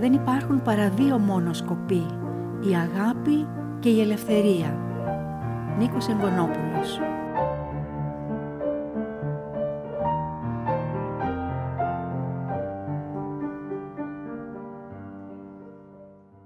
δεν υπάρχουν παρά δύο μόνο σκοποί, η αγάπη και η ελευθερία. Νίκος Εμβονόπουλος